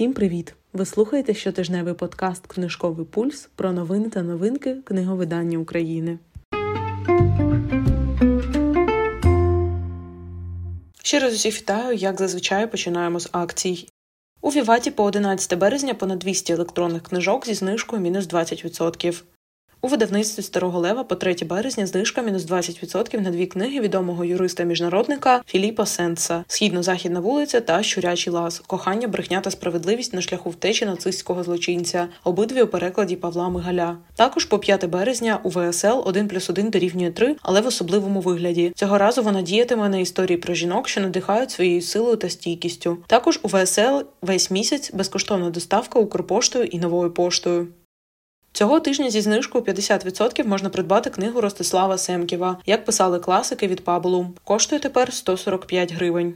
Всім привіт! Ви слухаєте щотижневий подкаст Книжковий пульс про новини та новинки книговидання України. Ще раз усіх вітаю, як зазвичай починаємо з акцій. У Віваті по 11 березня понад 200 електронних книжок зі знижкою мінус 20%. У видавництві Старого Лева по 3 березня знижка мінус 20% на дві книги відомого юриста-міжнародника Філіпа Сенса Східно-західна вулиця та Щурячий лаз Кохання, брехня та справедливість на шляху втечі нацистського злочинця, обидві у перекладі Павла Мигаля. Також по 5 березня у ВСЛ 1 плюс 1 дорівнює 3, але в особливому вигляді. Цього разу вона діятиме на історії про жінок, що надихають своєю силою та стійкістю. Також у ВСЛ весь місяць безкоштовна доставка Укрпоштою і новою поштою. Цього тижня зі знижкою 50% можна придбати книгу Ростислава Семківа, як писали класики від Пабулу. Коштує тепер 145 гривень.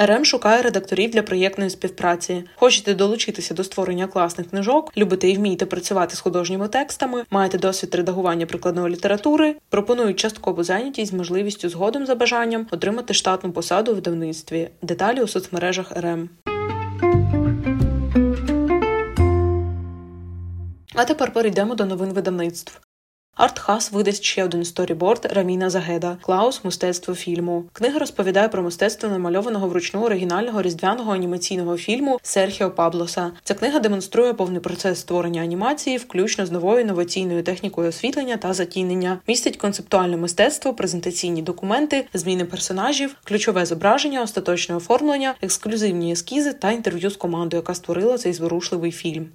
РМ шукає редакторів для проєктної співпраці. Хочете долучитися до створення класних книжок, любите і вмієте працювати з художніми текстами, маєте досвід редагування прикладної літератури, пропонують часткову зайнятість з можливістю згодом за бажанням отримати штатну посаду в видавництві. Деталі у соцмережах РМ. А тепер перейдемо до новин видавництв. Артхас видасть ще один сторіборд Раміна Загеда Клаус мистецтво фільму. Книга розповідає про мистецтво намальованого вручну оригінального різдвяного анімаційного фільму Серхіо Паблоса. Ця книга демонструє повний процес створення анімації, включно з новою інноваційною технікою освітлення та затінення, містить концептуальне мистецтво, презентаційні документи, зміни персонажів, ключове зображення, остаточне оформлення, ексклюзивні ескізи та інтерв'ю з командою, яка створила цей зворушливий фільм.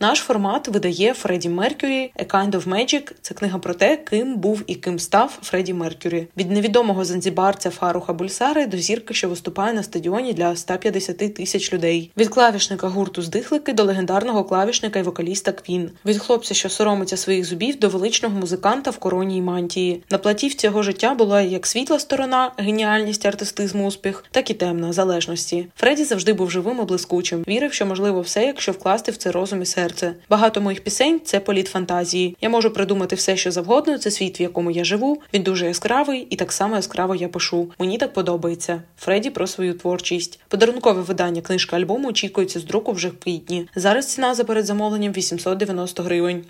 Наш формат видає Фредді Меркюрі «A Kind of Magic» – Це книга про те, ким був і ким став Фредді Меркюрі. Від невідомого занзібарця Фаруха Бульсари до зірки, що виступає на стадіоні для 150 тисяч людей. Від клавішника гурту здихлики до легендарного клавішника і вокаліста Квін. Від хлопця, що соромиться своїх зубів, до величного музиканта в короні й мантії. На платівці його життя була як світла сторона, геніальність, артистизм, успіх, так і темна залежності. Фредді завжди був живим і блискучим. Вірив, що можливо все, якщо вкласти в це розум і серце серце. Багато моїх пісень це політ фантазії. Я можу придумати все, що завгодно. Це світ, в якому я живу. Він дуже яскравий, і так само яскраво я пишу. Мені так подобається. Фредді про свою творчість. Подарункове видання книжки альбому очікується з друку вже в квітні. Зараз ціна за передзамовленням 890 гривень.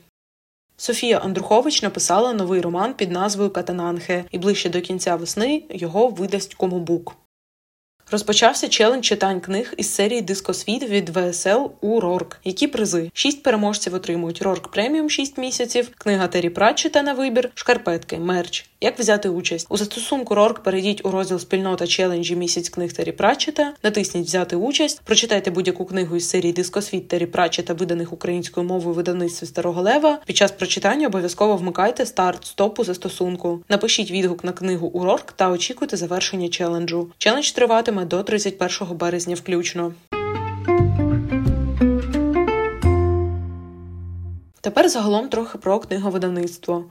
Софія Андрухович написала новий роман під назвою Катананхе, і ближче до кінця весни його видасть Комубук. Розпочався челендж читань книг із серії Дискосвіт від ВСЛ у Рорк. Які призи? Шість переможців отримують Рорк преміум 6 місяців, книга Террі Пратчета на вибір, шкарпетки, мерч. Як взяти участь? У застосунку Рорк перейдіть у розділ спільнота челенджі місяць книг Террі Пратчета, натисніть Взяти участь, прочитайте будь-яку книгу із серії Дискосвіт Террі Пратчета, виданих українською мовою видавництві Старого Лева. Під час прочитання обов'язково вмикайте старт-стоп у застосунку. Напишіть відгук на книгу у Рорк та очікуйте завершення челенджу. Челендж триватиме триватиме до 31 березня включно. Тепер загалом трохи про книговидавництво.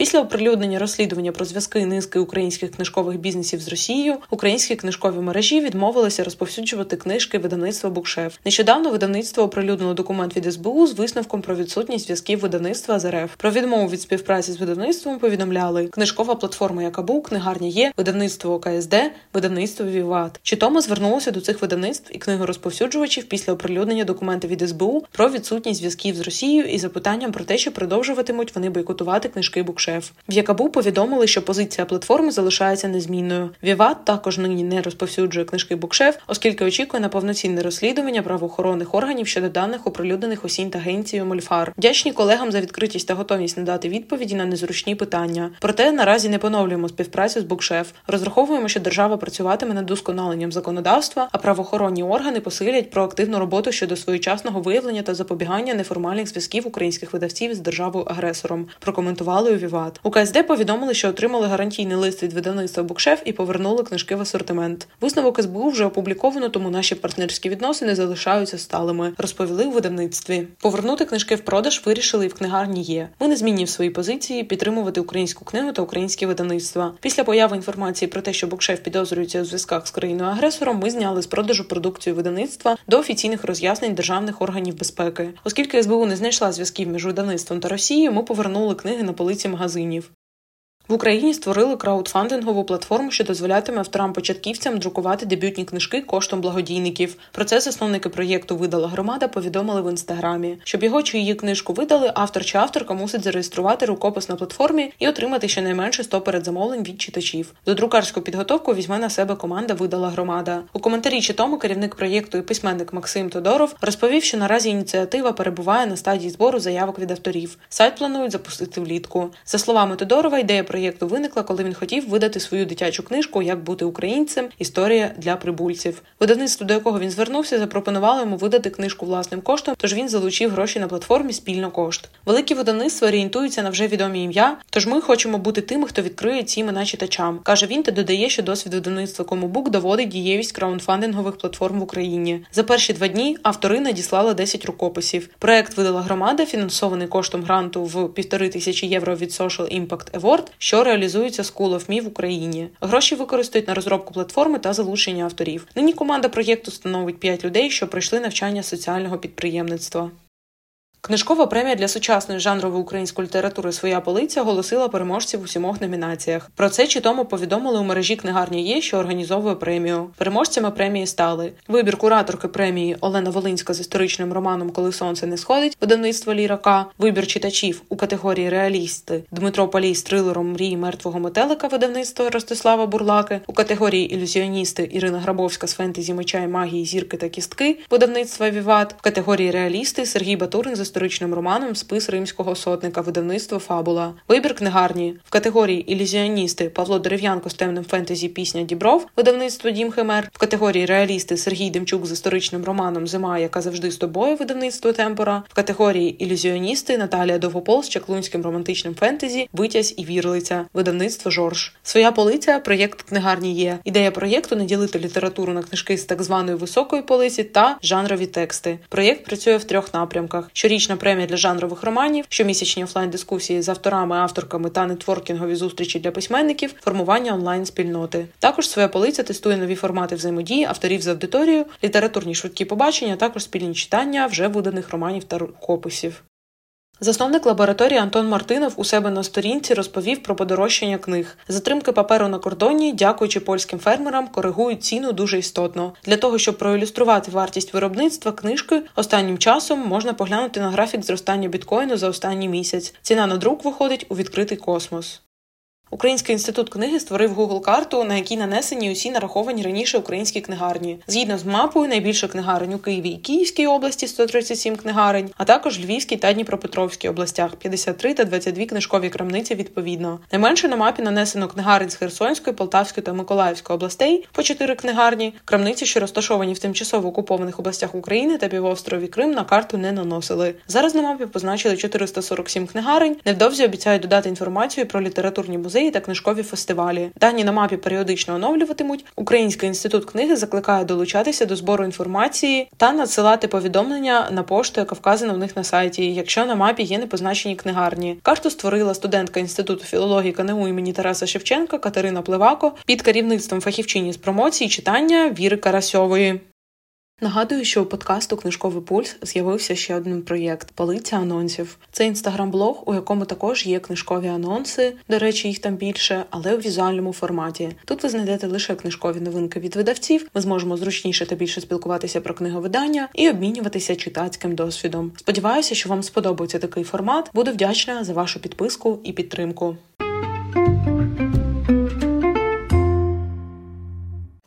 Після оприлюднення розслідування про зв'язки низки українських книжкових бізнесів з Росією українські книжкові мережі відмовилися розповсюджувати книжки видавництва Букшеф. Нещодавно видавництво оприлюднило документ від СБУ з висновком про відсутність зв'язків видавництва з РФ. Про відмову від співпраці з видавництвом повідомляли книжкова платформа Якабу, книгарня є, видавництво КСД, видавництво Віват. Чи тому звернулося до цих видавництв і книгорозповсюджувачів після оприлюднення документів від СБУ про відсутність зв'язків з Росією і запитанням про те, що продовжуватимуть вони бойкотувати книжки Букшеф шеф. В Якабу повідомили, що позиція платформи залишається незмінною. Віват також нині не розповсюджує книжки Букшеф, оскільки очікує на повноцінне розслідування правоохоронних органів щодо даних оприлюднених осінь та агенцією Мольфар. Вдячні колегам за відкритість та готовність надати відповіді на незручні питання. Проте наразі не поновлюємо співпрацю з Букшеф. Розраховуємо, що держава працюватиме над досконаленням законодавства, а правоохоронні органи посилять проактивну роботу щодо своєчасного виявлення та запобігання неформальних зв'язків українських видавців з державою агресором. Прокоментували у. Приват. У КСД повідомили, що отримали гарантійний лист від видавництва Букшеф і повернули книжки в асортимент. Висновок СБУ вже опубліковано, тому наші партнерські відносини залишаються сталими. Розповіли у видавництві. Повернути книжки в продаж вирішили і в книгарні є. Ми не змінні в своїй позиції підтримувати українську книгу та українські видавництва. Після появи інформації про те, що Букшеф підозрюється у зв'язках з країною агресором, ми зняли з продажу продукцію видавництва до офіційних роз'яснень державних органів безпеки. Оскільки СБУ не знайшла зв'язків між видавництвом та Росією, ми повернули книги на полиці магазинів магазинів. В Україні створили краудфандингову платформу, що дозволятиме авторам-початківцям друкувати дебютні книжки коштом благодійників. Про це засновники проєкту Видала громада повідомили в інстаграмі. Щоб його чи її книжку видали, автор чи авторка мусить зареєструвати рукопис на платформі і отримати щонайменше 100 передзамовлень від читачів. До друкарську підготовку візьме на себе команда Видала громада. У коментарі чи тому керівник проєкту і письменник Максим Тодоров розповів, що наразі ініціатива перебуває на стадії збору заявок від авторів. Сайт планують запустити влітку. За словами Тодорова, ідея проєкту виникла, коли він хотів видати свою дитячу книжку Як бути українцем. Історія для прибульців. Видавництво, до якого він звернувся, запропонувало йому видати книжку власним коштом, тож він залучив гроші на платформі спільно кошт. Великі видавництва орієнтуються на вже відомі ім'я. Тож ми хочемо бути тими, хто відкриє ці імена читачам. каже він та додає, що досвід видавництва Комубук доводить дієвість краундфандингових платформ в Україні. За перші два дні автори надіслали 10 рукописів. Проект видала громада, фінансований коштом гранту в півтори тисячі євро від Social Impact Award, що реалізується School of в Україні. Гроші використають на розробку платформи та залучення авторів. Нині команда проєкту становить 5 людей, що пройшли навчання соціального підприємництва. Книжкова премія для сучасної жанрової української літератури Своя полиця оголосила переможців у сімох номінаціях. Про це чи тому повідомили у мережі книгарня є, що організовує премію. Переможцями премії стали вибір кураторки премії Олена Волинська з історичним романом Коли сонце не сходить видавництво лірака, вибір читачів у категорії реалісти Дмитро Палій з трилером Мрії мертвого метелика видавництва Ростислава Бурлаки, у категорії ілюзіоністи Ірина Грабовська з фентезі меча і магії зірки та кістки видавництва Віват, в категорії реалісти Сергій Батурин з історичним романом Спис римського сотника. Видавництво. Фабула. Вибір книгарні. В категорії Ілюзіоністи Павло Дерев'янко з темним фентезі Пісня Дібров, видавництво Дім Химер, в категорії Реалісти Сергій Демчук з історичним романом Зима, яка завжди з тобою, видавництво Темпора, в категорії Ілюзіоністи Наталія Довгопол з чаклунським романтичним фентезі Витязь і вірлиця, видавництво Жорж. Своя полиця. Проєкт книгарні є. Ідея проєкту не ділити літературу на книжки з так званої високої полиці та жанрові тексти. Проєкт працює в трьох напрямках: щоріч щорічна премія для жанрових романів, щомісячні офлайн-дискусії з авторами, авторками та нетворкінгові зустрічі для письменників, формування онлайн-спільноти. Також своя полиця тестує нові формати взаємодії авторів з аудиторією, літературні швидкі побачення, також спільні читання вже виданих романів та рукописів. Засновник лабораторії Антон Мартинов у себе на сторінці розповів про подорожчання книг. Затримки паперу на кордоні, дякуючи польським фермерам, коригують ціну дуже істотно. Для того щоб проілюструвати вартість виробництва книжки, останнім часом можна поглянути на графік зростання біткоїну за останній місяць. Ціна на друк виходить у відкритий космос. Український інститут книги створив Google карту, на якій нанесені усі нараховані раніше українські книгарні. Згідно з мапою, найбільше книгарень у Києві і Київській області 137 книгарень, а також Львівській та Дніпропетровській областях 53 та 22 книжкові крамниці відповідно. Найменше на мапі нанесено книгарень з Херсонської, Полтавської та Миколаївської областей по 4 книгарні. Крамниці, що розташовані в тимчасово окупованих областях України та півострові Крим, на карту не наносили. Зараз на мапі позначили 447 книгарень. Невдовзі обіцяють додати інформацію про літературні музеї музеї та книжкові фестивалі. Дані на мапі періодично оновлюватимуть. Український інститут книги закликає долучатися до збору інформації та надсилати повідомлення на пошту, яка вказана в них на сайті, якщо на мапі є непозначені книгарні. Карту створила студентка інституту філології КНУ імені Тараса Шевченка Катерина Плевако під керівництвом фахівчині з промоції читання Віри Карасьової. Нагадую, що у подкасту Книжковий пульс з'явився ще один проєкт Полиця анонсів. Це інстаграм-блог, у якому також є книжкові анонси. До речі, їх там більше, але у візуальному форматі. Тут ви знайдете лише книжкові новинки від видавців. Ми зможемо зручніше та більше спілкуватися про книговидання і обмінюватися читацьким досвідом. Сподіваюся, що вам сподобається такий формат. Буду вдячна за вашу підписку і підтримку.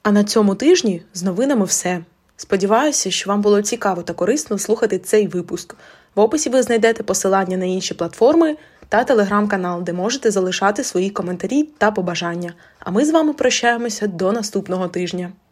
А на цьому тижні з новинами все. Сподіваюся, що вам було цікаво та корисно слухати цей випуск. В описі ви знайдете посилання на інші платформи та телеграм-канал, де можете залишати свої коментарі та побажання. А ми з вами прощаємося до наступного тижня.